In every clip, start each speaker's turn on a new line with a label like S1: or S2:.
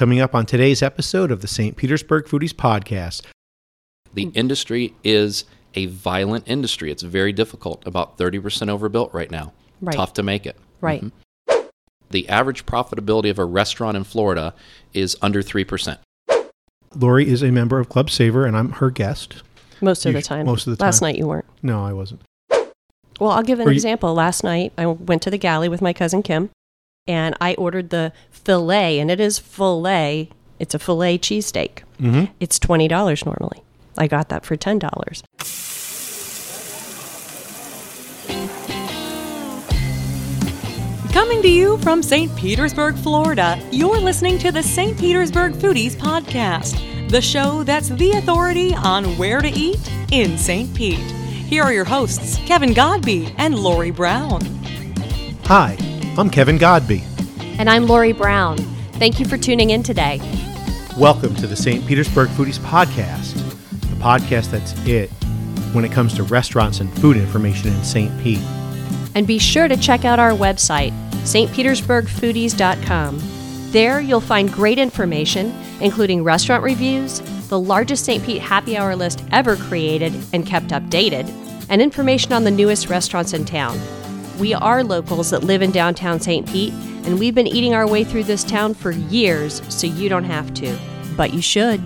S1: coming up on today's episode of the St. Petersburg Foodies Podcast.
S2: The industry is a violent industry. It's very difficult, about 30% overbuilt right now.
S3: Right.
S2: Tough to make it.
S3: Right.
S2: Mhm. The average profitability of a restaurant in Florida is under 3%.
S1: Lori is a member of Club Savor, and I'm her guest.
S3: Most of the time.
S1: most of the time.
S3: Last night you weren't.
S1: No, I wasn't.
S3: Well, I'll give an
S1: Or you-
S3: example. Last night I went to the galley with my cousin Kim, and I ordered the fillet, and it is fillet. It's a fillet cheesesteak.
S1: Mm-hmm.
S3: It's twenty dollars normally. I got that for ten dollars.
S4: Coming to you from St. Petersburg, Florida, you're listening to the St. Petersburg Foodies Podcast, the show that's the authority on where to eat in St. Pete. Here are your hosts, Kevin Godby and Lori Brown.
S1: Hi, I'm Kevin Godby.
S3: And I'm Lori Brown. Thank you for tuning in today.
S1: Welcome to the St. Petersburg Foodies Podcast, the podcast that's it when it comes to restaurants and food information in St. Pete.
S3: And be sure to check out our website, stpetersburgfoodies.com. There you'll find great information, including restaurant reviews, the largest St. Pete happy hour list ever created and kept updated, and information on the newest restaurants in town. We are locals that live in downtown St. Pete, and we've been eating our way through this town for years, so you don't have to. But you should.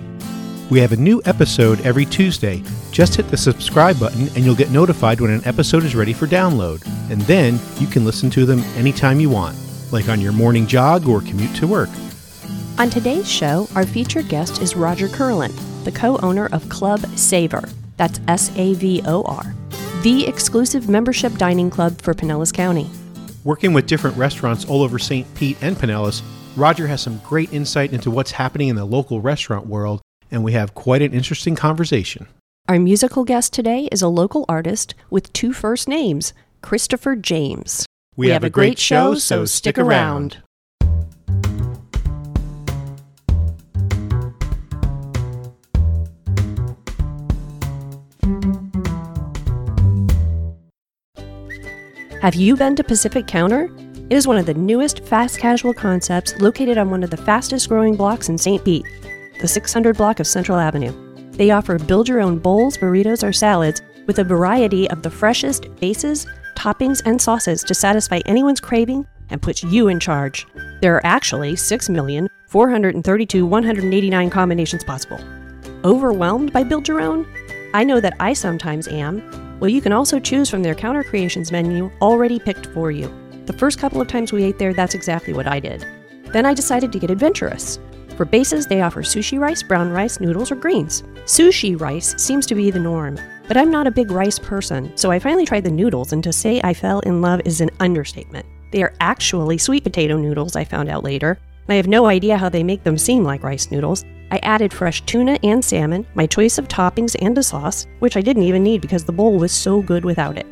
S1: We have a new episode every Tuesday. Just hit the subscribe button and you'll get notified when an episode is ready for download. And then you can listen to them anytime you want, like on your morning jog or commute to work.
S3: On today's show, our featured guest is Roger Curlin, the co owner of Club Savor. That's S A V O R, the exclusive membership dining club for Pinellas County.
S1: Working with different restaurants all over St. Pete and Pinellas, Roger has some great insight into what's happening in the local restaurant world, and we have quite an interesting conversation.
S3: Our musical guest today is a local artist with two first names, Christopher James.
S1: We have a great show, so stick around.
S3: Have you been to Pacific Counter? It is one of the newest fast casual concepts located on one of the fastest growing blocks in St. Pete, the 600 block of Central Avenue. They offer build your own bowls, burritos, or salads with a variety of the freshest bases, toppings, and sauces to satisfy anyone's craving and put you in charge. There are actually 6,432,189 combinations possible. Overwhelmed by Build Your Own? I know that I sometimes am. Well, you can also choose from their counter creations menu already picked for you. The first couple of times we ate there, that's exactly what I did. Then I decided to get adventurous. For bases, they offer sushi rice, brown rice, noodles, or greens. Sushi rice seems to be the norm, but I'm not a big rice person, so I finally tried the noodles, and to say I fell in love is an understatement. They are actually sweet potato noodles, I found out later. I have no idea how they make them seem like rice noodles. I added fresh tuna and salmon, my choice of toppings, and a sauce, which I didn't even need because the bowl was so good without it.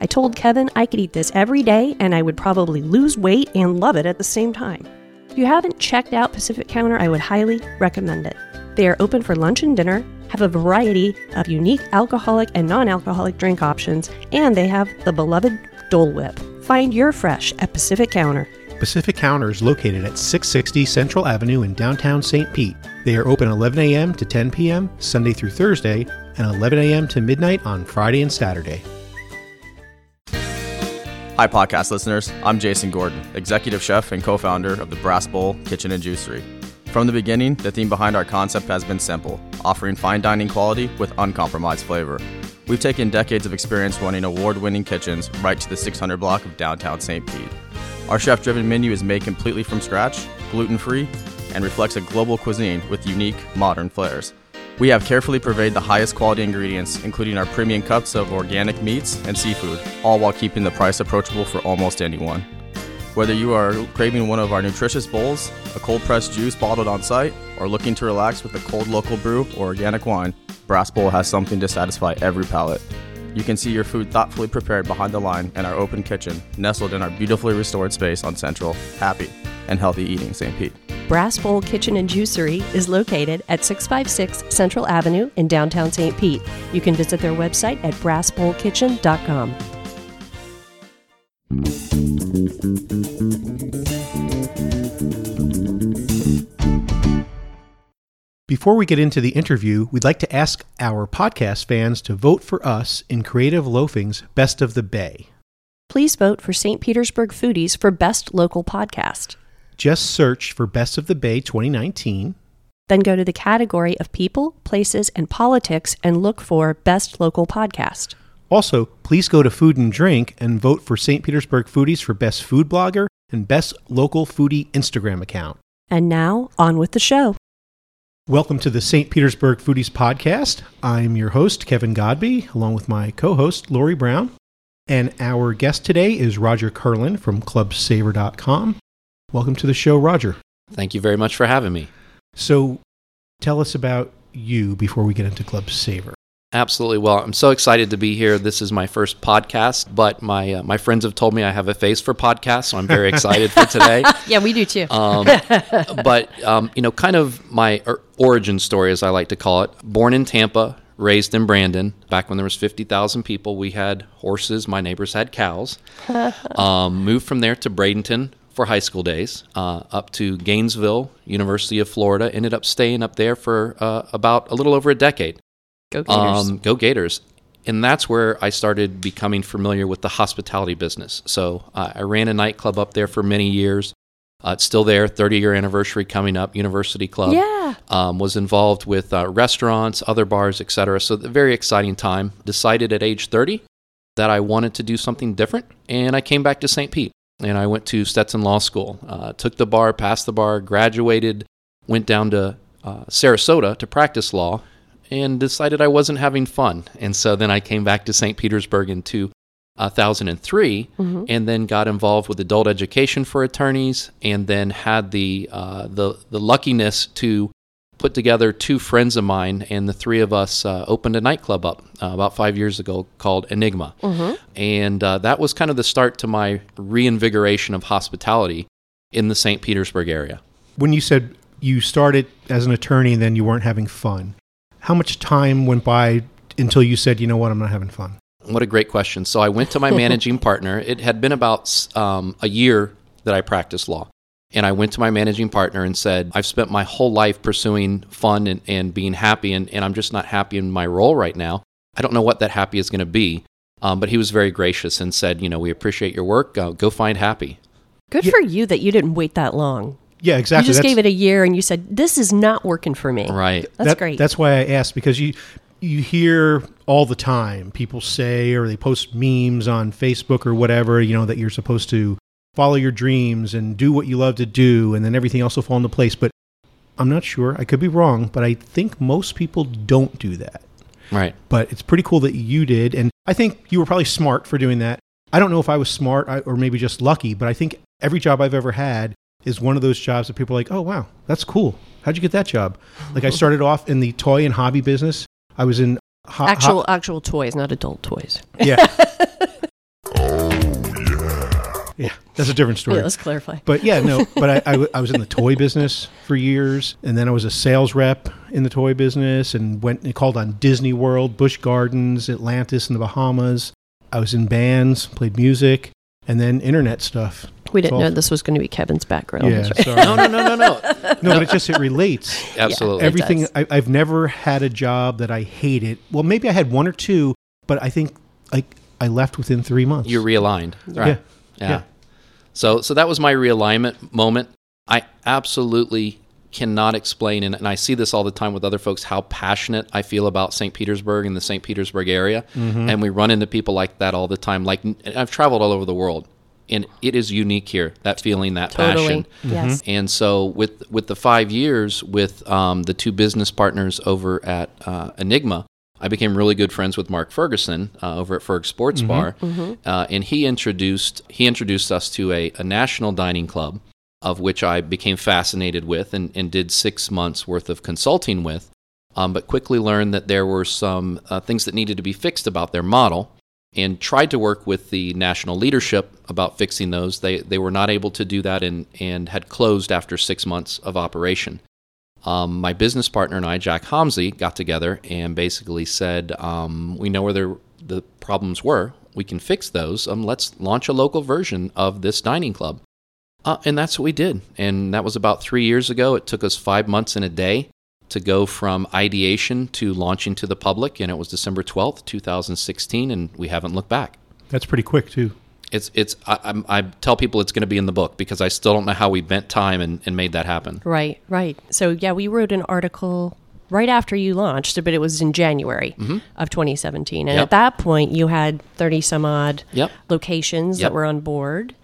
S3: I told Kevin I could eat this every day and I would probably lose weight and love it at the same time. If you haven't checked out Pacific Counter, I would highly recommend it. They are open for lunch and dinner, have a variety of unique alcoholic and non alcoholic drink options, and they have the beloved Dole Whip. Find your fresh at Pacific Counter.
S1: Pacific Counter is located at 660 Central Avenue in downtown St. Pete. They are open 11 a.m. to 10 p.m. Sunday through Thursday and 11 a.m. to midnight on Friday and Saturday.
S5: Hi, podcast listeners. I'm Jason Gordon, executive chef and co founder of the Brass Bowl Kitchen and Juicery. From the beginning, the theme behind our concept has been simple offering fine dining quality with uncompromised flavor. We've taken decades of experience running award winning kitchens right to the 600 block of downtown St. Pete. Our chef driven menu is made completely from scratch, gluten free, and reflects a global cuisine with unique, modern flares. We have carefully purveyed the highest quality ingredients, including our premium cuts of organic meats and seafood, all while keeping the price approachable for almost anyone. Whether you are craving one of our nutritious bowls, a cold pressed juice bottled on site, or looking to relax with a cold local brew or organic wine, Brass Bowl has something to satisfy every palate. You can see your food thoughtfully prepared behind the line in our open kitchen, nestled in our beautifully restored space on Central, happy and healthy eating St. Pete.
S3: Brass Bowl Kitchen and Juicery is located at 656 Central Avenue in downtown St. Pete. You can visit their website at brassbowlkitchen.com.
S1: Before we get into the interview, we'd like to ask our podcast fans to vote for us in Creative Loafing's Best of the Bay.
S3: Please vote for St. Petersburg Foodies for Best Local Podcast.
S1: Just search for Best of the Bay 2019.
S3: Then go to the category of People, Places, and Politics and look for Best Local Podcast.
S1: Also, please go to Food and Drink and vote for St. Petersburg Foodies for Best Food Blogger and Best Local Foodie Instagram account.
S3: And now, on with the show.
S1: Welcome to the St. Petersburg Foodies Podcast. I'm your host, Kevin Godby, along with my co host, Lori Brown. And our guest today is Roger Curlin from ClubSavor.com. Welcome to the show, Roger.
S2: Thank you very much for having me.
S1: So, tell us about you before we get into Club Savor.
S2: Absolutely. Well, I'm so excited to be here. This is my first podcast, but my uh, my friends have told me I have a face for podcasts, so I'm very excited for today.
S3: Yeah, we do too.
S2: Um, but um, you know, kind of my origin story, as I like to call it. Born in Tampa, raised in Brandon. Back when there was fifty thousand people, we had horses. My neighbors had cows. um, moved from there to Bradenton for high school days, uh, up to Gainesville, University of Florida. Ended up staying up there for uh, about a little over a decade.
S3: Go Gators.
S2: Um, go Gators. And that's where I started becoming familiar with the hospitality business. So uh, I ran a nightclub up there for many years. Uh, it's still there, 30 year anniversary coming up, University Club.
S3: Yeah.
S2: Um, was involved with uh, restaurants, other bars, etc. So, a very exciting time. Decided at age 30 that I wanted to do something different. And I came back to St. Pete and I went to Stetson Law School. Uh, took the bar, passed the bar, graduated, went down to uh, Sarasota to practice law, and decided I wasn't having fun. And so then I came back to St. Petersburg in 2003 and then got involved with adult education for attorneys and then had the, uh, the, the luckiness to put together two friends of mine and the three of us uh, opened a nightclub up uh, about five years ago called Enigma. And uh, that was kind of the start to my reinvigoration of hospitality in the St. Petersburg area.
S1: When you said you started as an attorney and then you weren't having fun, how much time went by until you said, you know what, I'm not having fun?
S2: What a great question. So I went to my managing partner. It had been about um, a year that I practiced law. And I went to my managing partner and said, I've spent my whole life pursuing fun and, and being happy, and, and I'm just not happy in my role right now. I don't know what that happy is going to be. Um, but he was very gracious and said, You know, we appreciate your work. Uh, go find happy.
S6: Good for you that you didn't wait that long.
S1: Yeah, exactly.
S6: You just
S1: That's-
S6: gave it a year and you said, This is not working for me.
S2: Right.
S6: That's
S1: that-
S6: great.
S1: That's why I asked because you you hear all the time people say or they post memes on Facebook or whatever, you know, that you're supposed to follow your dreams and do what you love to do and then everything else will fall into place. But I'm not sure. I could be wrong, but I think most people don't do that.
S2: Right.
S1: But it's pretty cool that you did. And I think you were probably smart for doing that. I don't know if I was smart or maybe just lucky, but I think every job I've ever had is one of those jobs that people are like, oh, wow, that's cool. How'd you get that job? Like I started off in the toy and hobby business. I was in ho- ho-
S6: actual actual toys, not adult toys.
S1: yeah. Oh, yeah, Yeah, that's a different story.
S6: Yeah, let's clarify.
S1: But yeah, no, but I I was in the toy business for years, and then I was a sales rep in the toy business, and went and called on Disney World, Busch Gardens, Atlantis, and the Bahamas. I was in bands, played music, and then internet stuff.
S6: We didn't
S1: It's all-
S6: know this was going to be Kevin's background.
S1: Yeah,
S6: right.
S1: sorry.
S2: No, no, no, no, no.
S1: no, but it just it relates.
S2: Absolutely.
S1: Everything.
S6: does.
S1: I, I've never had a job that I hated. Well, maybe I had one or two, but I think like I left within three months.
S2: You're realigned. Right.
S1: Yeah.
S2: Yeah.
S1: Yeah.
S2: So so that was my realignment moment. I absolutely cannot explain and, and I see this all the time with other folks how passionate I feel about St. Petersburg and the St. Petersburg area. Mm-hmm. And we run into people like that all the time. Like I've traveled all over the world and it is unique here that feeling that
S6: Totally.
S2: passion.
S6: Yes.
S2: And so with with the five years with um, the two business partners over at uh, Enigma, I became really good friends with Mark Ferguson uh, over at Ferg Sports Bar, uh, and he introduced he introduced us to a, a national dining club, of which I became fascinated with and, and did six months worth of consulting with, um, but quickly learned that there were some uh, things that needed to be fixed about their model and tried to work with the national leadership about fixing those. They, they were not able to do that and, and had closed after six months of operation. Um, my business partner and I, Jack Homsey, got together and basically said, um, We know where the, the problems were. We can fix those. Um, let's launch a local version of this dining club. Uh, and that's what we did. And that was about three years ago. It took us five months and a day to go from ideation to launching to the public, and it was December 12th, 2016, and we haven't looked back.
S1: That's pretty quick too.
S2: It's it's I, I'm- I tell people it's going to be in the book because I still don't know how we bent time and, and made that happen.
S3: Right, right. So yeah, we wrote an article right after you launched, but it was in January of 2017, and
S2: Mm-hmm. Yep.
S3: at that point you had 30 some odd
S2: Yep.
S3: locations
S2: Yep.
S3: that were on board,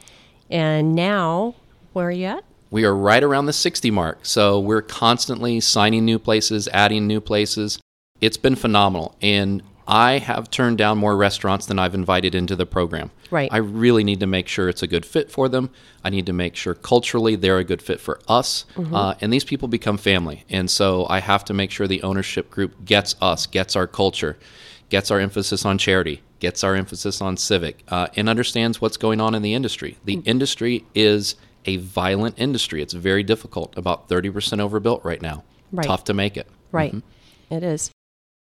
S3: and now where are you at?
S2: We are right around the 60 mark, so we're constantly signing new places, adding new places. It's been phenomenal, and I have turned down more restaurants than I've invited into the program.
S3: Right.
S2: I really need to make sure it's a good fit for them. I need to make sure culturally they're a good fit for us, uh, and these people become family. And so I have to make sure the ownership group gets us, gets our culture, gets our emphasis on charity, gets our emphasis on civic, uh, and understands what's going on in the industry. The industry is a violent industry. It's very difficult. About 30% overbuilt right now.
S3: Right.
S2: Tough to make it.
S3: Right. Mm-hmm. It is.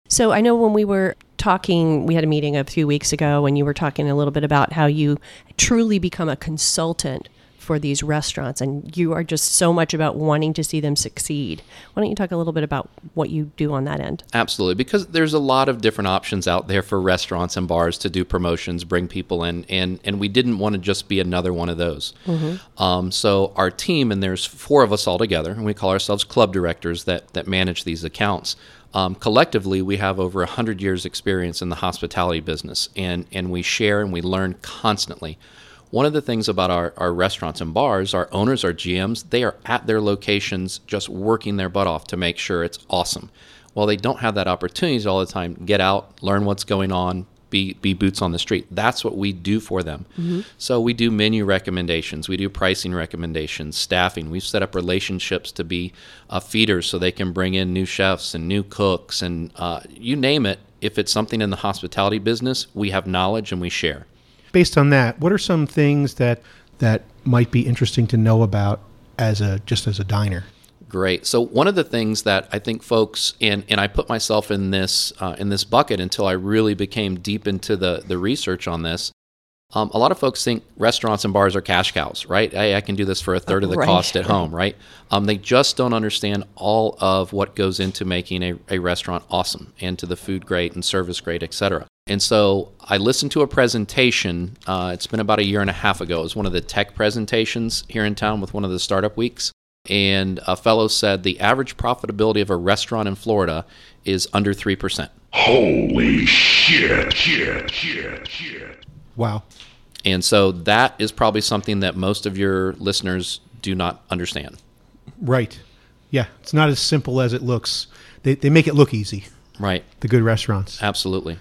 S3: So I know when we were talking, we had a meeting a few weeks ago, and you were talking a little bit about how you truly become a consultant for these restaurants, and you are just so much about wanting to see them succeed. Why don't you talk a little bit about what you do on that end?
S2: Absolutely, because there's a lot of different options out there for restaurants and bars to do promotions, bring people in, and and we didn't want to just be another one of those. Um, so our team, and there's four of us all together, and we call ourselves club directors that that manage these accounts. Um, collectively, we have over 100 years' experience in the hospitality business, and, and we share and we learn constantly. One of the things about our, our restaurants and bars, our owners, our GMs, they are at their locations just working their butt off to make sure it's awesome. While they don't have that opportunities all the time, get out, learn what's going on, be, be boots on the street. That's what we do for them. So we do menu recommendations, we do pricing recommendations, staffing. We've set up relationships to be uh, feeders so they can bring in new chefs and new cooks and uh, you name it. If it's something in the hospitality business, we have knowledge and we share.
S1: Based on that, what are some things that that might be interesting to know about as a just as a diner?
S2: Great. So one of the things that I think folks and and I put myself in this uh, in this bucket until I really became deep into the the research on this. Um, a lot of folks think restaurants and bars are cash cows, right? I, I can do this for a third of the
S3: Right.
S2: cost at home, right? Um, they just don't understand all of what goes into making a, a restaurant awesome and to the food great and service great, et cetera. And so I listened to a presentation. Uh, it's been about a year and a half ago. It was one of the tech presentations here in town with one of the startup weeks and a fellow said the average profitability of a restaurant in Florida is under 3%.
S7: Holy shit, shit, shit, shit.
S1: Wow.
S2: And so that is probably something that most of your listeners do not understand.
S1: Right. Yeah, it's not as simple as it looks. They, they make it look easy,
S2: Right.
S1: the good restaurants.
S2: Absolutely.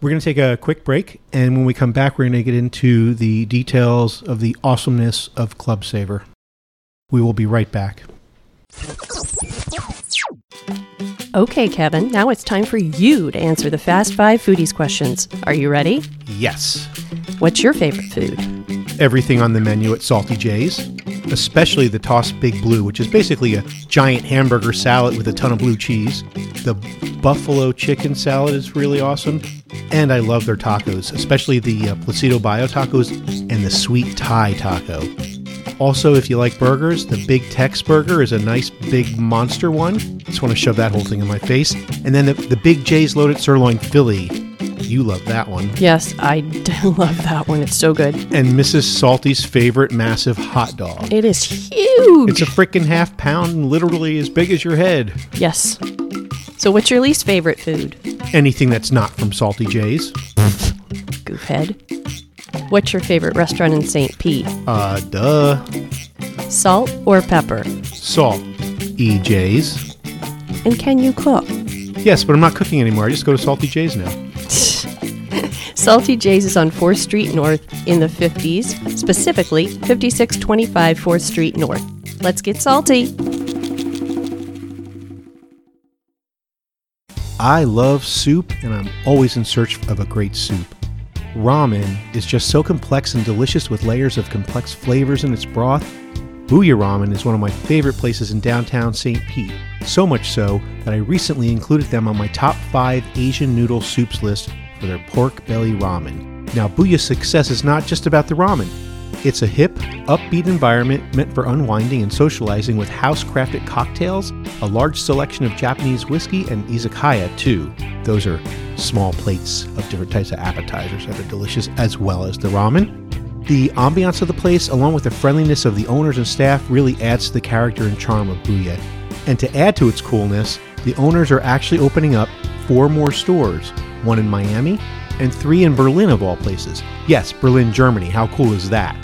S1: We're going to take a quick break, and when we come back, we're going to get into the details of the awesomeness of Club Savor. We will be right back.
S3: Okay, Kevin, now it's time for you to answer the Fast Five Foodies questions. Are you ready?
S1: Yes.
S3: What's your favorite food?
S1: Everything on the menu at Salty J's, especially the tossed Big Blue, which is basically a giant hamburger salad with a ton of blue cheese. The buffalo chicken salad is really awesome. And I love their tacos, especially the uh, Placido Bio tacos and the sweet Thai taco. Also, if you like burgers, the Big Tex burger is a nice big monster one. Just want to shove that whole thing in my face. And then the, the Big J's loaded sirloin Philly. You love that one.
S3: Yes, I do love that one. It's so good.
S1: And Mrs. Salty's favorite massive hot dog.
S3: It is huge.
S1: It's a freaking half pound literally as big as your head.
S3: yes. So, what's your least favorite food?
S1: Anything that's not from Salty J's.
S3: Goofhead. What's your favorite restaurant in St. Pete?
S1: Uh, duh.
S3: Salt or pepper?
S1: Salt. EJ's.
S3: And can you cook?
S1: Yes, but I'm not cooking anymore. I just go to Salty J's now.
S3: Salty J's is on 4th Street North in the 50s, specifically 5625 4th Street North. Let's get salty.
S1: I love soup and I'm always in search of a great soup. Ramen is just so complex and delicious with layers of complex flavors in its broth. Booyah Ramen is one of my favorite places in downtown St. Pete. So much so that I recently included them on my top 5 Asian noodle soups list for their pork belly ramen. Now, Booyah's success is not just about the ramen. It's a hip, upbeat environment meant for unwinding and socializing with house crafted cocktails, a large selection of Japanese whiskey, and izakaya too. Those are small plates of different types of appetizers that are delicious, as well as the ramen. The ambiance of the place, along with the friendliness of the owners and staff, really adds to the character and charm of Booyah. And to add to its coolness, the owners are actually opening up four more stores one in Miami and three in Berlin, of all places. Yes, Berlin, Germany. How cool is that?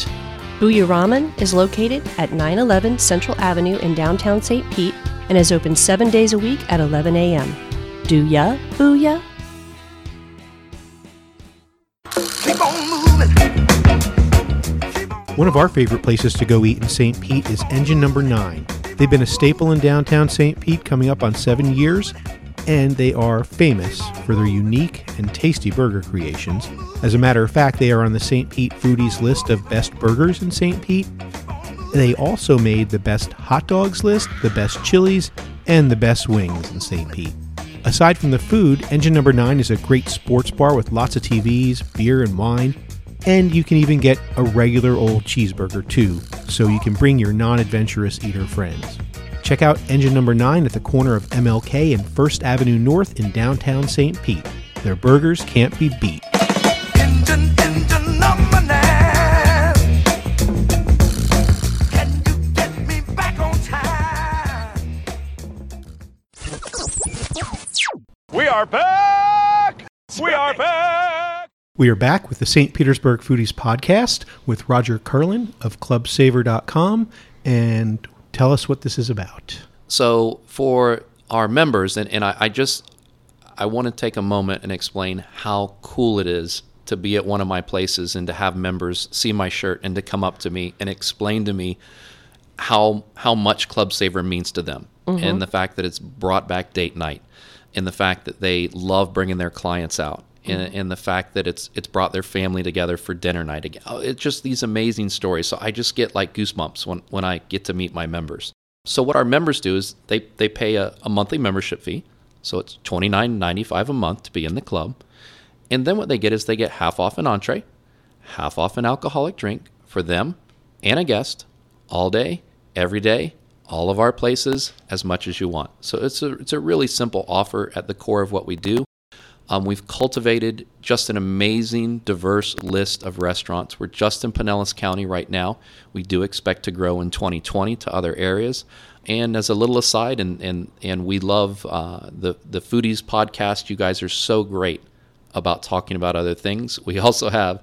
S3: Booyah Ramen is located at 911 Central Avenue in downtown St. Pete and is open seven days a week at 11 a.m. Do ya? Booyah?
S1: One of our favorite places to go eat in St. Pete is Engine Number 9. They've been a staple in downtown St. Pete coming up on seven years, and they are famous for their unique and tasty burger creations. As a matter of fact, they are on the St. Pete Foodies list of best burgers in St. Pete. They also made the best hot dogs list, the best chilies, and the best wings in St. Pete. Aside from the food, Engine Number 9 is a great sports bar with lots of TVs, beer, and wine. And you can even get a regular old cheeseburger too, so you can bring your non adventurous eater friends. Check out Engine Number 9 at the corner of MLK and First Avenue North in downtown St. Pete. Their burgers can't be beat.
S8: Engine, engine number nine. Can you get me back on time?
S7: We are back! We are back!
S1: We are back with the St. Petersburg Foodies podcast with Roger Curlin of ClubSavor.com. And tell us what this is about.
S2: So for our members, and, and I, I just I want to take a moment and explain how cool it is to be at one of my places and to have members see my shirt and to come up to me and explain to me how how much Club Savor means to them. Mm-hmm. And the fact that it's brought back date night and the fact that they love bringing their clients out and, the fact that it's it's brought their family together for dinner night again. Oh, It's just these amazing stories. So I just get like goosebumps when, when I get to meet my members. So what our members do is they, they pay a, a monthly membership fee. So it's twenty nine ninety five a month to be in the club. And then what they get is they get half off an entree, half off an alcoholic drink for them and a guest all day, every day, all of our places, as much as you want. So it's a, it's a really simple offer at the core of what we do. Um, we've cultivated just an amazing, diverse list of restaurants. We're just in Pinellas County right now. We do expect to grow in 2020 to other areas. And as a little aside, and and and we love uh, the the Foodies podcast. You guys are so great about talking about other things. We also have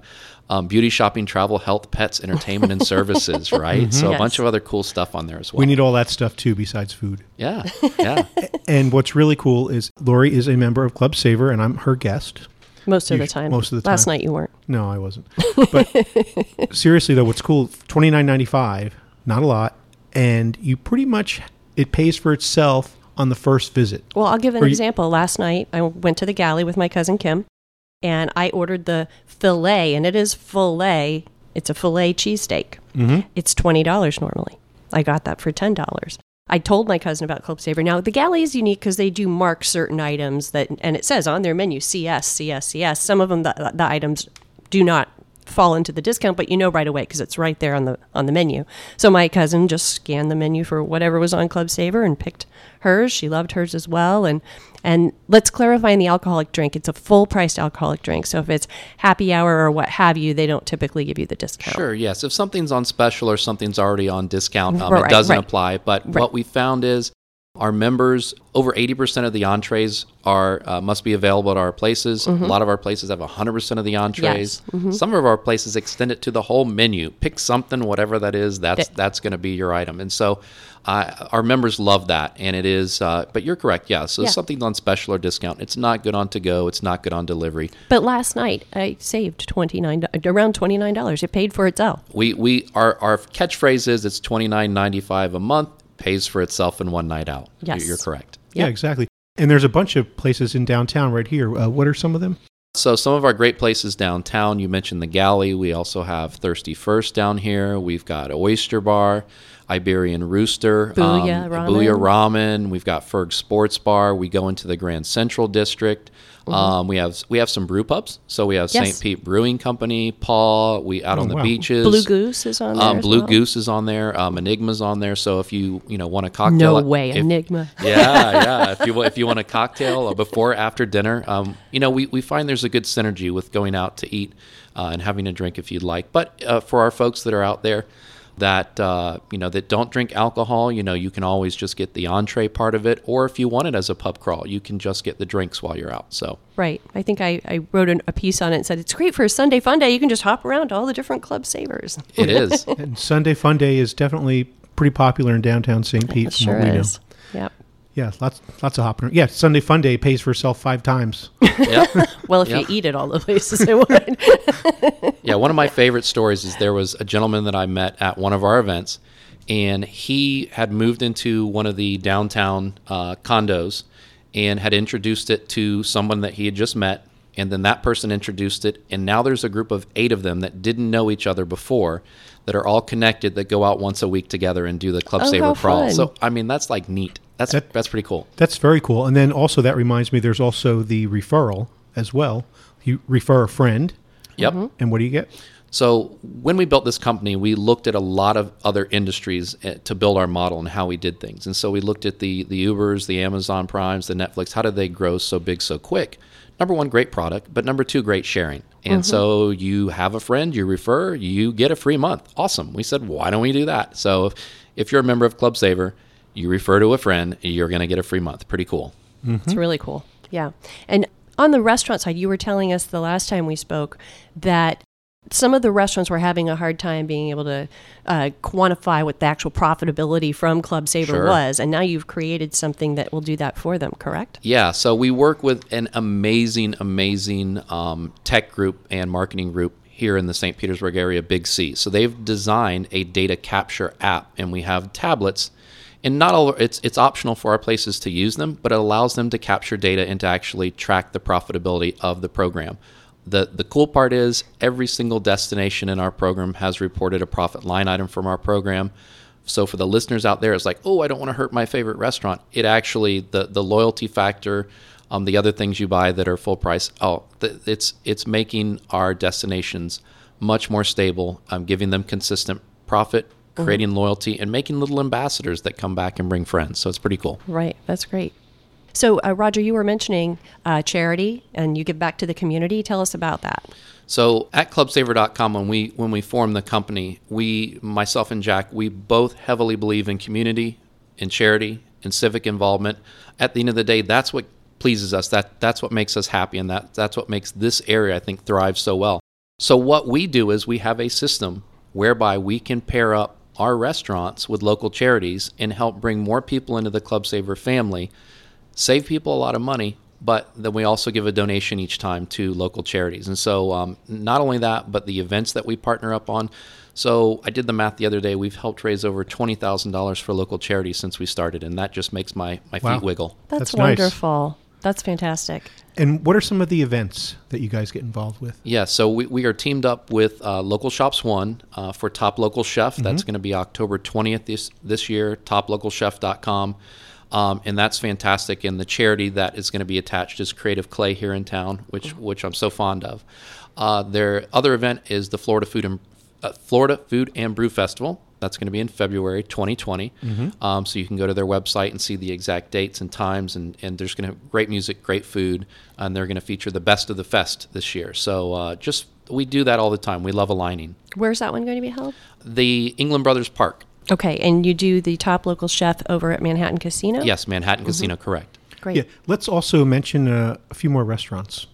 S2: um, beauty, shopping, travel, health, pets, entertainment, and services. Right. So a bunch of other cool stuff on there as well.
S1: We need all that stuff too, besides food.
S2: yeah, yeah.
S1: And what's really cool is Lori is a member of Club Savor, and I'm her guest.
S3: Most of the time.
S1: most of the time.
S3: Last night you weren't.
S1: No, I wasn't. But seriously though, what's cool? Twenty nine ninety five, not a lot, and you pretty much it pays for itself on the first visit.
S3: Well, I'll give an
S1: Or you-
S3: example. Last night, I went to the galley with my cousin Kim, and I ordered the filet, and it is filet. It's a filet cheesesteak.
S1: Mhm.
S3: It's twenty dollars normally. I got that for ten dollars. I told my cousin about Club Savor. Now the galley is unique because they do mark certain items that, and it says on their menu CS, CS, CS. Some of them the, the items do not fall into the discount, but you know right away because it's right there on the on the menu. So my cousin just scanned the menu for whatever was on Club Savor and picked hers. She loved hers as well. And and let's clarify in the alcoholic drink, it's a full priced alcoholic drink. So if it's happy hour or what have you, they don't typically give you the discount.
S2: Sure, yes. If something's on special or something's already on discount, um,
S3: Right,
S2: it doesn't
S3: right.
S2: apply. But
S3: Right.
S2: what we found is our members, over 80% of the entrees are uh, must be available at our places. A lot of our places have 100% of the entrees. Some of our places extend it to the whole menu. Pick something, whatever that is, that's
S3: That-
S2: that's going to be your item. And so uh, our members love that. And it is, uh, but you're correct, yeah. So
S3: Yeah.
S2: if something's on special or discount. It's not good on to go. It's not good on delivery.
S3: But last night I saved twenty nine around twenty nine dollars. It paid for itself.
S2: We we our our catchphrase is it's twenty nine ninety five a month pays for itself in one night out. You-
S3: Yes.
S2: You're correct.
S1: Yeah, exactly. And there's a bunch of places in downtown right here. Uh, what are some of them?
S2: So some of our great places downtown. You mentioned the Galley. We also have Thirsty First down here. We've got Oyster Bar. Iberian Rooster,
S6: Booyah
S2: um,
S6: Ramen.
S2: Booyah Ramen. We've got Ferg Sports Bar. We go into the Grand Central District. Um, we have we have some brew pubs. So we have
S6: Mm-hmm. Yes.
S2: St. Pete Brewing Company, Paul. We out
S1: Oh,
S2: on the
S1: wow.
S2: beaches.
S6: Blue Goose is on there.
S2: Um, Blue
S6: well.
S2: Goose is on there. Um, Enigma's on there. So if you you know want a cocktail,
S6: No way,
S2: if-
S6: Enigma.
S2: yeah, yeah. If you if you want a cocktail uh, before after dinner, um, you know we, we find there's a good synergy with going out to eat uh, and having a drink if you'd like. But uh, for our folks that are out there that uh, you know that don't drink alcohol, you know you can always just get the entree part of it, or if you want it as a pub crawl, you can just get the drinks while you're out. So
S6: Right. I think I, I wrote an, a piece on it and said it's great for a Sunday fun day. You can just hop around to all the different club savors.
S2: it is.
S1: And Sunday Fun Day is definitely pretty popular in downtown St. Pete.
S6: It
S1: from
S6: sure
S1: what we know.
S6: is. Yep.
S1: Yeah, lots lots of hopping. around. Yeah, Sunday Fun Day pays for itself five times.
S2: yep.
S6: Well, if
S2: Yep.
S6: you eat at all the places, it would.
S2: Yeah, one of my favorite stories is there was a gentleman that I met at one of our events, and he had moved into one of the downtown uh, condos and had introduced it to someone that he had just met. And then that person introduced it, and now there's a group of eight of them that didn't know each other before, that are all connected, that go out once a week together and do the Club
S6: Oh, Savor
S2: crawl.
S6: fun.
S2: So I mean, that's like neat. That's
S1: That-
S2: that's pretty cool.
S1: That's very cool. And then also that reminds me, there's also the referral as well. You refer a friend,
S2: Yep.
S1: and what do you get?
S2: So when we built this company, we looked at a lot of other industries eh, to build our model and how we did things. And so we looked at the the Ubers, the Amazon Primes, the Netflix. How did they grow so big so quick? Number one, great product, but number two, great sharing. And so you have a friend, you refer, you get a free month. Awesome. We said, why don't we do that? So if, if you're a member of Club Savor, you refer to a friend, you're going to get a free month. Pretty cool.
S6: It's really cool. Yeah. And on the restaurant side, you were telling us the last time we spoke that some of the restaurants were having a hard time being able to uh, quantify what the actual profitability from Club Savor
S2: Sure.
S6: was. And now you've created something that will do that for them, correct?
S2: Yeah, so we work with an amazing, amazing um, tech group and marketing group here in the St. Petersburg area, Big C. So they've designed a data capture app, and we have tablets. And not all it's it's optional for our places to use them, but it allows them to capture data and to actually track the profitability of the program. The the cool part is every single destination in our program has reported a profit line item from our program. So for the listeners out there, it's like, oh, I don't want to hurt my favorite restaurant. It actually the the loyalty factor, um, the other things you buy that are full price. Oh, th- it's it's making our destinations much more stable. Um, giving them consistent profit, creating loyalty, and making little ambassadors that come back and bring friends. So it's pretty cool.
S6: Right. That's great. So, uh, Roger, you were mentioning uh, charity and you give back to the community. Tell us about that.
S2: So at clubsavor.com, when we when we formed the company, we myself and Jack, we both heavily believe in community, in charity, in civic involvement. At the end of the day, that's what pleases us. That that's what makes us happy, and that that's what makes this area, I think, thrive so well. So what we do is we have a system whereby we can pair up our restaurants with local charities and help bring more people into the Club Savor family save people a lot of money, but then we also give a donation each time to local charities. And so, um, not only that, but the events that we partner up on. So, I did the math the other day. We've helped raise over twenty thousand dollars for local charities since we started, and that just makes my my
S1: Wow.
S2: feet wiggle.
S6: That's,
S1: That's nice.
S6: Wonderful. That's fantastic.
S1: And what are some of the events that you guys get involved with?
S2: Yeah, so we, we are teamed up with uh, Local Shops One uh, for Top Local Chef. That's going to be October 20th this, this year, toplocalchef.com. Um, and that's fantastic. And the charity that is going to be attached is Creative Clay here in town, which which I'm so fond of. Uh, their other event is the Florida Food and uh, Florida Food and Brew Festival. That's going to be in February 2020. Um, so you can go to their website and see the exact dates and times. And, and there's going to have great music, great food, and they're going to feature the best of the fest this year. So uh, just we do that all the time. We love aligning.
S6: Where's that one going to be held?
S2: The England Brothers Park.
S6: Okay, and you do the top local chef over at Manhattan Casino?
S2: Yes, Manhattan Casino, correct.
S6: Great.
S1: Yeah, let's also mention uh, a few more restaurants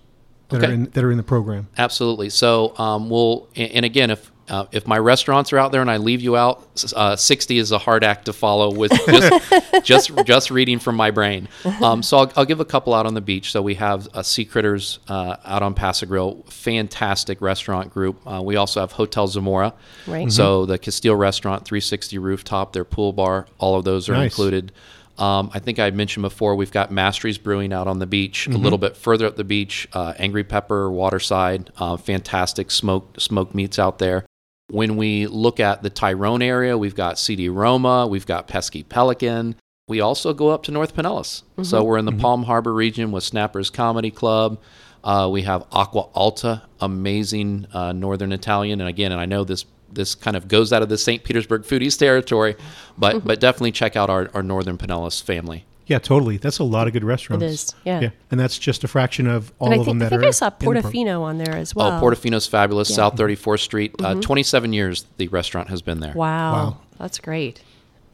S1: that
S2: Okay.
S1: are in that are in the program.
S2: Absolutely. So um, we'll, and and again, if uh, if my restaurants are out there and I leave you out, uh, sixty is a hard act to follow with just just, just reading from my brain. Um, so I'll, I'll give a couple out on the beach. So we have uh, Sea Critters uh, out on Pass-a-Grille, fantastic restaurant group. Uh, we also have Hotel Zamora.
S6: Right.
S2: So the Castile Restaurant, 360 rooftop, their pool bar, all of those are
S1: Nice.
S2: included. Um, I think I mentioned before we've got Mastry's Brewing out on the beach, a little bit further up the beach. Uh, Angry Pepper, Waterside, uh, fantastic smoked smoked meats out there. When we look at the Tyrone area, we've got CD Roma, we've got Pesky Pelican. We also go up to North Pinellas. So we're in the Palm Harbor region with Snappers Comedy Club. Uh, we have Aqua Alta, amazing uh, Northern Italian. And again, and I know this this kind of goes out of the St. Petersburg foodies territory, but but definitely check out our, our Northern Pinellas family.
S1: Yeah, totally. That's a lot of good restaurants.
S6: is, yeah.
S1: and that's just a fraction of all
S6: and I
S1: of them
S6: think, I think
S1: are.
S6: I saw
S1: in the
S6: Portofino on there as well.
S2: Oh, Portofino's fabulous.
S6: Yeah.
S2: South 34th Street. Uh, 27 years the restaurant has been there.
S6: Wow.
S1: Wow.
S6: That's great.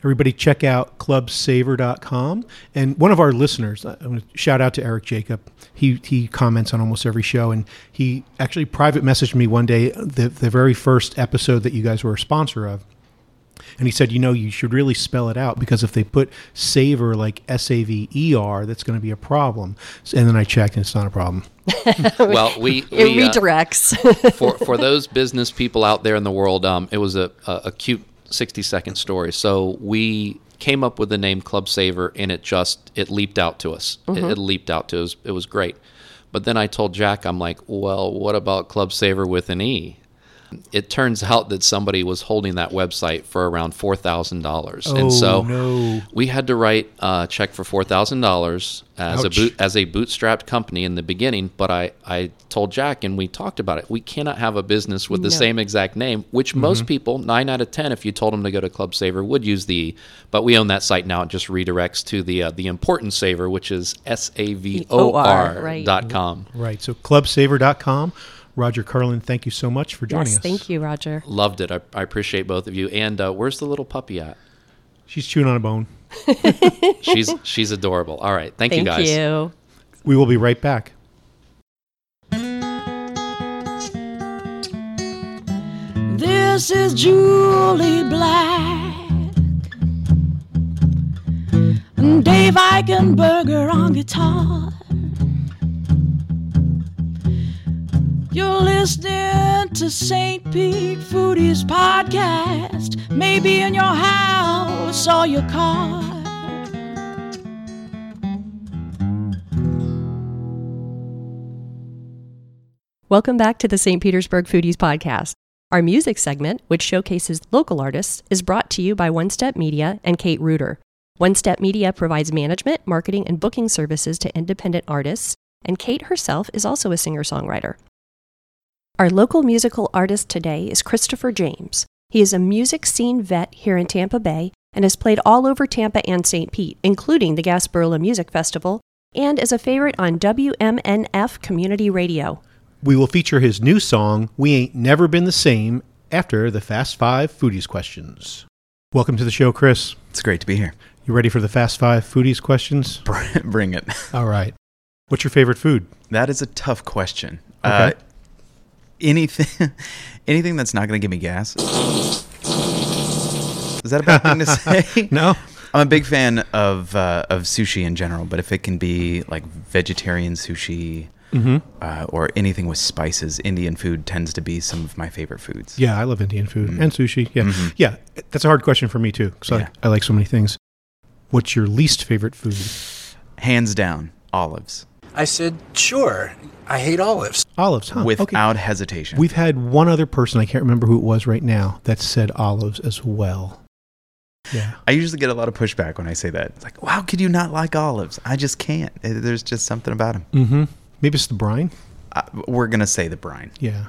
S1: Everybody check out clubsavor.com. And one of our listeners, I want to shout out to Eric Jacob. He, he comments on almost every show. And he actually private messaged me one day, the, the very first episode that you guys were a sponsor of. And he said, you know, you should really spell it out because if they put savor like S A V E R, that's going to be a problem. And then I checked and it's not a problem.
S2: Well, we,
S6: It
S2: we uh,
S6: redirects.
S2: for for those business people out there in the world, um, it was a, a, a cute sixty second story. So we came up with the name Club Savor, and it just it leaped out to us. It, it leaped out to us. It was great. But then I told Jack, I'm like, well, what about Club Saver with an E? It turns out that somebody was holding that website for around four thousand dollars,
S1: Oh,
S2: and so
S1: no.
S2: we had to write a check for four thousand dollars as a boot, as a bootstrapped company in the beginning. But I, I told Jack and we talked about it. We cannot have a business with the same exact name, which
S1: Mm-hmm.
S2: most people, nine out of ten, if you told them to go to Club Saver, would use the. But we own that site now. It just redirects to the uh, the important savor, which is s a v o r dot com.
S1: Right. So clubsavor.com. Roger Carlin, thank you so much for joining
S6: yes,
S1: us.
S6: thank you, Roger.
S2: Loved it. I, I appreciate both of you. And uh, where's the little puppy at?
S1: She's chewing on a bone.
S2: She's she's adorable. All right, thank, you
S6: Thank
S2: guys.
S6: you.
S1: We will be right back.
S9: This is Julie Black. And Dave Eichenberger on guitar. You're listening to St. Pete Foodies podcast. Maybe in your house or your car.
S3: Welcome back to the St. Petersburg Foodies Podcast. Our music segment, which showcases local artists, is brought to you by One Step Media and Kate Reuter. One Step Media provides management, marketing, and booking services to independent artists, and Kate herself is also a singer songwriter. Our local musical artist today is Christopher James. He is a music scene vet here in Tampa Bay and has played all over Tampa and St. Pete, including the Gasparilla Music Festival, and is a favorite on WMNF Community Radio.
S1: We will feature his new song, We Ain't Never Been the Same, after the Fast Five Foodies questions. Welcome to the show, Chris.
S10: It's great to be here.
S1: You ready for the Fast Five Foodies questions?
S10: Bring it.
S1: All right. What's your favorite food?
S10: That is a tough question.
S1: Okay.
S10: Uh, anything, anything that's not going to give me gas. Is that a bad thing to say?
S1: No.
S10: I'm a big fan of uh, of sushi in general, but if it can be like vegetarian sushi uh, or anything with spices, Indian food tends to be some of my favorite foods.
S1: Yeah, I love Indian food and sushi. Yeah. Yeah, that's a hard question for me, too, because
S10: Mm-hmm. Yeah.
S1: I, I like so many things. What's your least favorite food?
S10: Hands down, olives
S11: I said, sure. I hate olives.
S1: Olives, huh? Okay.
S10: without hesitation.
S1: We've had one other person, I can't remember who it was right now, that said olives as well. Yeah.
S10: I usually get a lot of pushback when I say that. It's like, how could you not like olives? I just can't. There's just something about them.
S1: Mm-hmm. Maybe it's the brine?
S10: Uh, we're gonna say the brine.
S1: Yeah.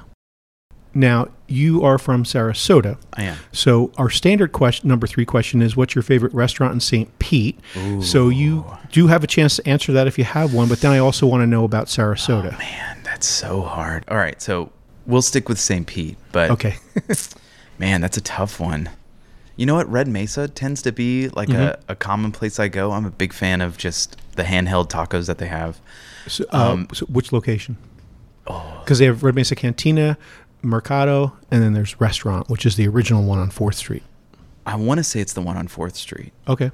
S1: Now, you are from Sarasota.
S10: I am.
S1: So our standard question, number three question is, what's your favorite restaurant in St. Pete? So you do have a chance to answer that if you have one, but then I also want to know about Sarasota.
S10: Man, that's so hard. All right, so we'll stick with St. Pete, but
S1: okay.
S10: man, that's a tough one. You know what? Red Mesa tends to be like a, a common place I go. I'm a big fan of just the handheld tacos that they have.
S1: So, um, so which location? Because they have Red Mesa Cantina, Mercado, and then there's Restaurant, which is the original one on Fourth Street.
S10: I want to say it's the one on Fourth Street.
S1: Okay.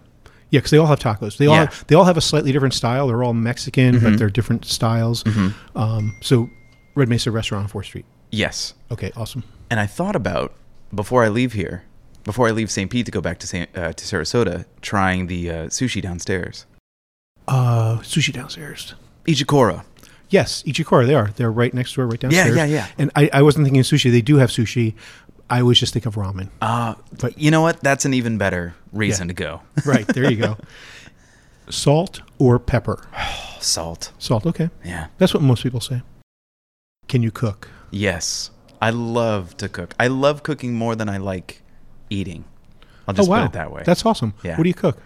S1: Yeah, because they all have tacos. They all
S10: Yeah.
S1: have, they all have a slightly different style. They're all Mexican, but they're different styles. Um, so Red Mesa Restaurant on Fourth Street.
S10: Yes,
S1: Okay, awesome.
S10: and I thought about before I leave here, before I leave St. Pete to go back to Saint, uh, to Sarasota, trying the uh, sushi downstairs.
S1: Uh, sushi downstairs.
S10: Ichicoro.
S1: Yes, Ichicoro. They are. They're right next door, right downstairs.
S10: yeah, yeah. yeah.
S1: And I, I wasn't thinking of sushi. They do have sushi. I always just think of ramen.
S10: Uh,
S1: But-
S10: you know what? That's an even better reason
S1: Yeah.
S10: to go.
S1: right there, you go. Salt or pepper?
S10: Salt.
S1: Salt. Okay,
S10: Yeah.
S1: that's what most people say. Can you cook?
S10: Yes. I love to cook. I love cooking more than I like eating. I'll just
S1: oh wow,
S10: put it that way.
S1: That's awesome.
S10: Yeah.
S1: What do you cook?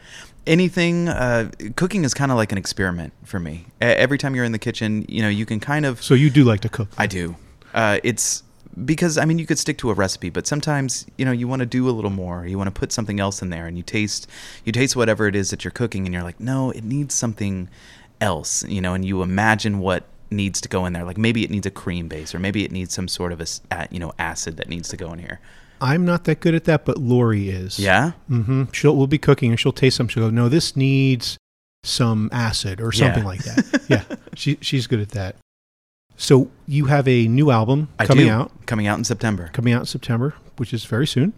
S10: anything uh, cooking is kind of like an experiment for me every time you're in the kitchen you know you can kind of
S1: So you do like to cook?
S10: i do uh, it's because i mean you could stick to a recipe but sometimes you know you want to do a little more you want to put something else in there and you taste you taste whatever it is that you're cooking and you're like no it needs something else you know and you imagine what needs to go in there like maybe it needs a cream base or maybe it needs some sort of a you know acid that needs to go in here
S1: I'm not that good at that, but Lori is.
S10: yeah
S1: Mm-hmm. She'll we'll be cooking and she'll taste something. She'll go, "No, this needs some acid or something
S10: Yeah.
S1: like that." yeah, she she's good at that. So you have a new album
S10: I
S1: coming
S10: do.
S1: out,
S10: coming out in september
S1: coming out in September, which is very soon.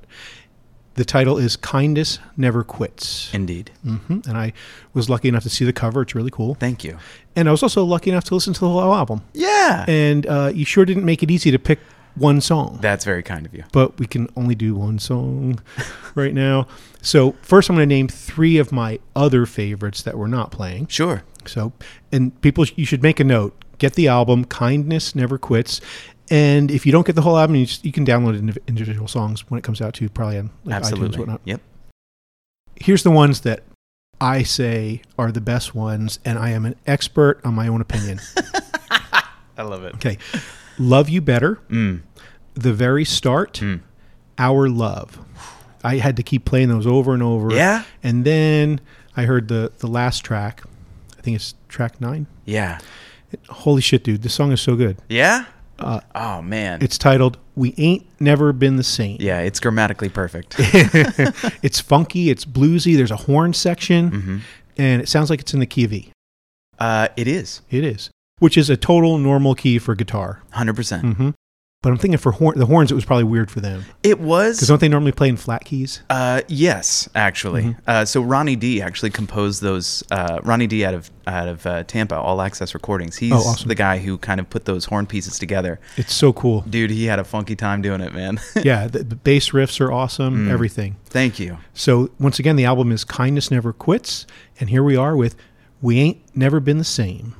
S1: The title is "Kindness Never Quits,"
S10: indeed Mm
S1: hmm and I was lucky enough to see the cover. It's really cool,
S10: thank you
S1: and I was also lucky enough to listen to the whole album.
S10: yeah
S1: And uh, you sure didn't make it easy to pick one song.
S10: that's very kind of you
S1: but we can only do one song right now. So first, I'm going to name three of my other favorites that we're not playing.
S10: sure
S1: So, and people, you should make a note. Get the album "Kindness Never Quits," and if you don't get the whole album, you, just, you can download indiv- individual songs when it comes out too, probably on like, iTunes,
S10: Absolutely.
S1: whatnot.
S10: Yep.
S1: Here's the ones that I say are the best ones, and I am an expert on my own opinion.
S10: I love it.
S1: Okay, "Love You Better,"
S10: Mm.
S1: "The Very Start,"
S10: Mm.
S1: Our Love. I had to keep playing those over and over.
S10: Yeah?
S1: And then I heard the the last track. I think it's track nine.
S10: Yeah.
S1: Holy shit, dude! This song is so good.
S10: Yeah?
S1: Uh,
S10: oh man.
S1: It's titled "We Ain't Never Been the Same."
S10: yeah, it's grammatically perfect.
S1: it's funky. It's bluesy. There's a horn section,
S10: Mhm.
S1: and it sounds like it's in the key of E.
S10: Uh, it is
S1: It is, which is a total normal key for guitar.
S10: 100. percent
S1: hmm But I'm thinking for horn, the horns, it was probably weird for them
S10: It was.
S1: because don't they normally play in flat keys?
S10: Uh, yes, actually.
S1: Mhm.
S10: Uh, so Ronnie D actually composed those. Uh, Ronnie D out of out of uh, Tampa, All Access Recordings. He's
S1: Oh, awesome.
S10: the guy who kind of put those horn pieces together.
S1: It's so cool.
S10: Dude, he had a funky time doing it, man.
S1: yeah, the, the bass riffs are awesome.
S10: Mm.
S1: Everything.
S10: Thank you.
S1: So once again, the album is "Kindness Never Quits," and here we are with "We Ain't Never Been the Same."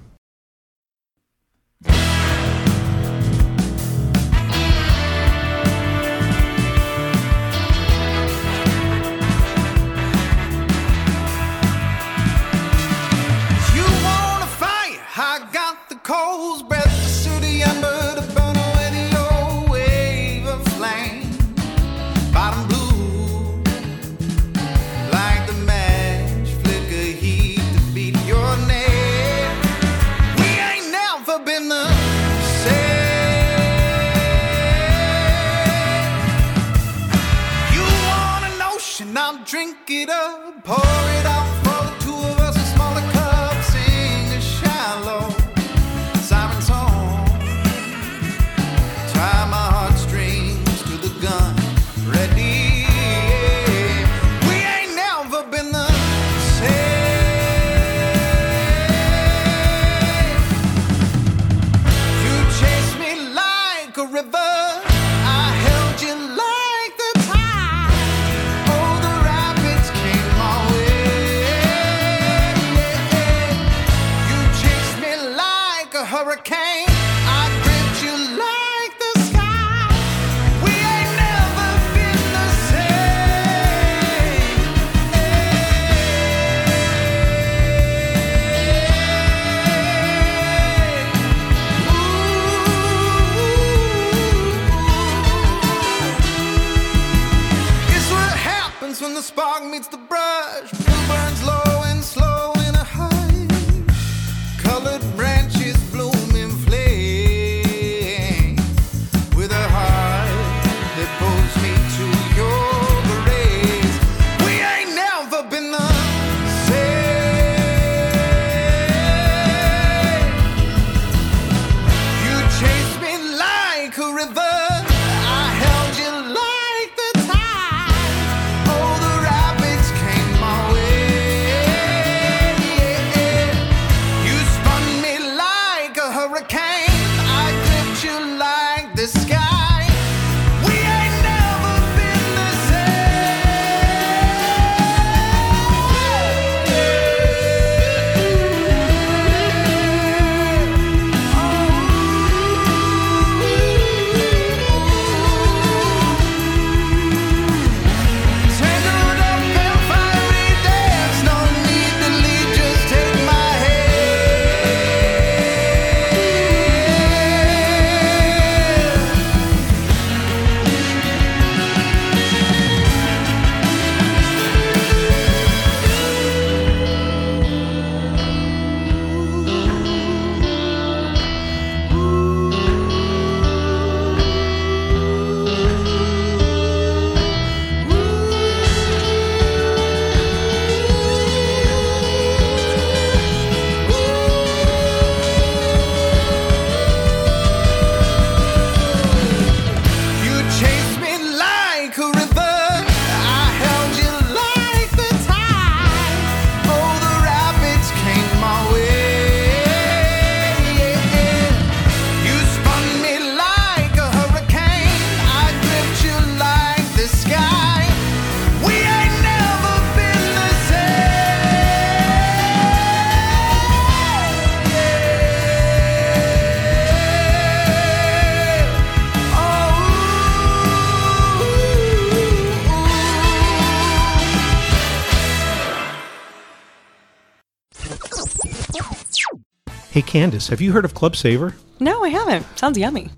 S1: Candace, have you heard of Club Savor?
S4: No, I haven't. Sounds yummy.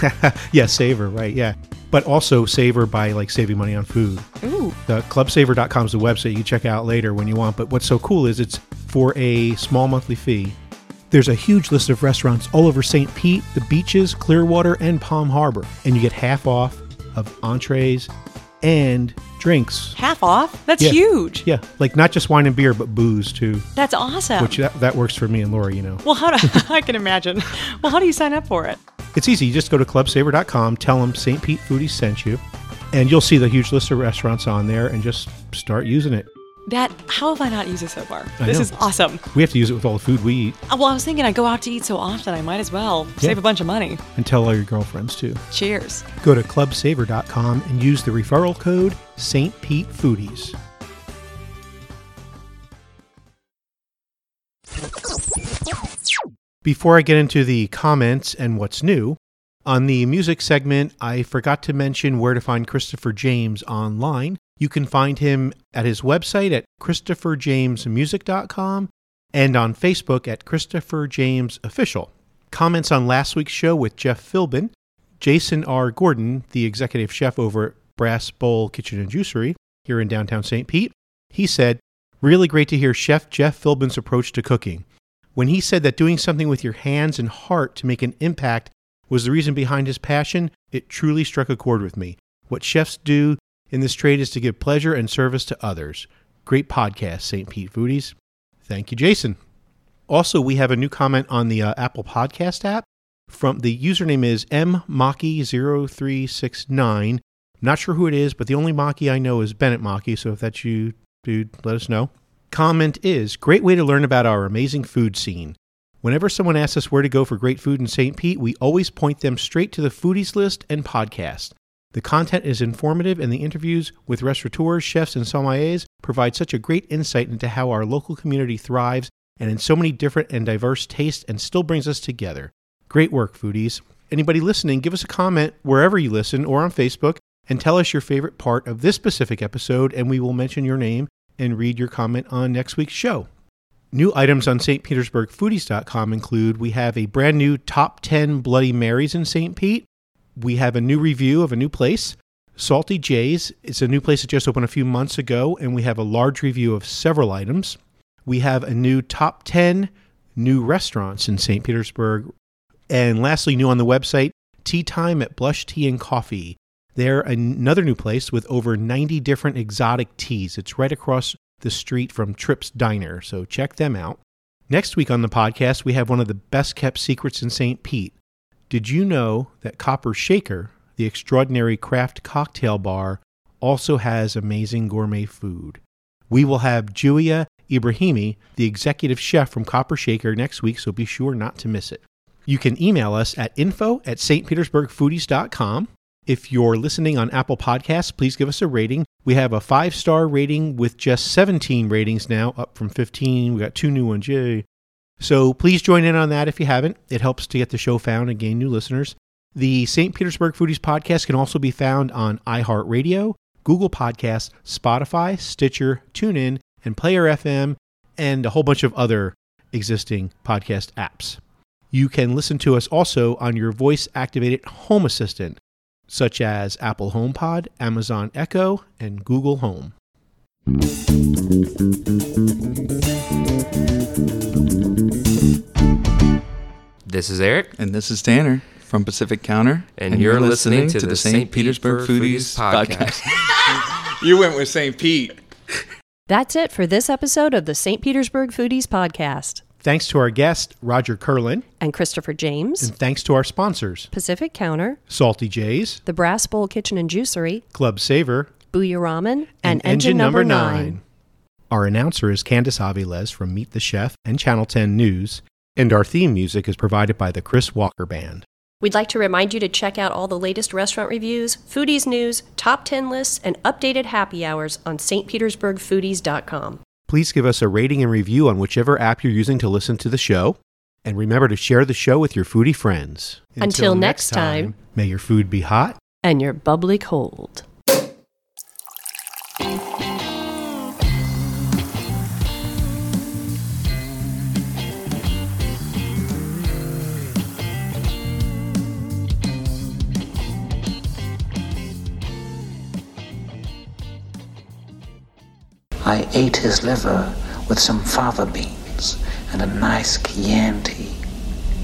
S1: yeah, Savor, right? Yeah. But also Saver by like saving money on food.
S4: Ooh.
S1: The clubsavor.com is the website you check out later when you want. But what's so cool is it's for a small monthly fee. There's a huge list of restaurants all over St. Pete, the beaches, Clearwater, and Palm Harbor. And you get half off of entrees and drinks.
S4: Half off? That's
S1: Yeah.
S4: huge.
S1: Yeah, like not just wine and beer, but booze too.
S4: That's awesome.
S1: Which that, that works for me and Laura, you know.
S4: well, how do I can imagine. Well, how do you sign up for it?
S1: It's easy. You just go to clubsavor.com, tell them St. Pete Foodie sent you, and you'll see the huge list of restaurants on there and just start using it.
S4: That how have I not used it so far?
S1: I
S4: This
S1: know.
S4: is awesome.
S1: We have to use it with all the food we eat
S4: Uh, Well, I was thinking I go out to eat so often, I might as well save a bunch of money.
S1: and tell all your girlfriends too.
S4: Cheers.
S1: Go to clubsavor.com and use the referral code St. Pete Foodies. Before I get into the comments and what's new, on the music segment, I forgot to mention where to find Christopher James online. You can find him at his website at christopherjamesmusic.com and on Facebook at Christopher James Official. Comments on last week's show with Jeff Philbin, Jason R. Gordon, the executive chef over Brass Bowl Kitchen and Juicery here in downtown St. Pete, he said, Really great to hear Chef Jeff Philbin's approach to cooking. When he said that doing something with your hands and heart to make an impact was the reason behind his passion, it truly struck a chord with me. What chefs do in this trade is to give pleasure and service to others. Great podcast, St. Pete Foodies. Thank you, Jason. Also, we have a new comment on the uh, Apple Podcast app. From the username is mmaki0369. Not sure who it is, but the only Maki I know is Bennett Maki. So if that's you, dude, let us know. Comment is great way to learn about our amazing food scene. Whenever someone asks us where to go for great food in St. Pete, we always point them straight to the Foodies List and podcast. The content is informative, and the interviews with restaurateurs, chefs, and sommeliers provide such a great insight into how our local community thrives and in so many different and diverse tastes and still brings us together. Great work, foodies. Anybody listening, give us a comment wherever you listen or on Facebook and tell us your favorite part of this specific episode, and we will mention your name and read your comment on next week's show. New items on stpetersburgfoodies.com include we have a brand new top 10 Bloody Marys in St. Pete. We have a new review of a new place, Salty J's. It's a new place that just opened a few months ago, and we have a large review of several items. We have a new top 10 new restaurants in St. Petersburg. And lastly, new on the website, Tea Time at Blush Tea and Coffee. They're another new place with over 90 different exotic teas. It's right across the street from Trips Diner, so check them out. Next week on the podcast, we have one of the best kept secrets in St. Pete. Did you know that Copper Shaker, the extraordinary craft cocktail bar, also has amazing gourmet food? We will have Julia Ibrahimi, the executive chef from Copper Shaker, next week, so be sure not to miss it. You can email us at info at stpetersburgfoodies.com. If you're listening on Apple Podcasts, please give us a rating. We have a five star rating with just 17 ratings now, up from 15. We got two new ones. Yay. So please join in on that if you haven't. It helps to get the show found and gain new listeners. The St. Petersburg Foodies podcast can also be found on iHeartRadio, Google Podcasts, Spotify, Stitcher, TuneIn, and Player FM, and a whole bunch of other existing podcast apps. You can listen to us also on your voice activated home assistant, such as Apple HomePod, Amazon Echo, and Google Home.
S12: This is Eric.
S13: And this is Tanner from Pacific Counter.
S12: And you're listening to the St. Petersburg Foodies podcast.
S13: you went with St. Pete.
S3: That's it for this episode of the St. Petersburg Foodies Podcast.
S1: Thanks to our guest, Roger Curlin,
S3: And Christopher James,
S1: and thanks to our sponsors,
S3: Pacific Counter,
S1: Salty J's,
S3: the Brass Bowl Kitchen and Juicery,
S1: Club Savor,
S3: Booyah Ramen, and, Engine, Number 9.
S1: Our announcer is Candice Aviles from Meet the Chef and Channel 10 News, and our theme music is provided by the Chris Walker Band.
S3: We'd like to remind you to check out all the latest restaurant reviews, foodies news, top 10 lists, and updated happy hours on stpetersburgfoodies.com.
S1: Please give us a rating and review on whichever app you're using to listen to the show. And remember to share the show with your foodie friends.
S3: Until next time.
S1: may your food be hot
S3: And your bubbly cold.
S14: I ate his liver with some fava beans and a nice Chianti.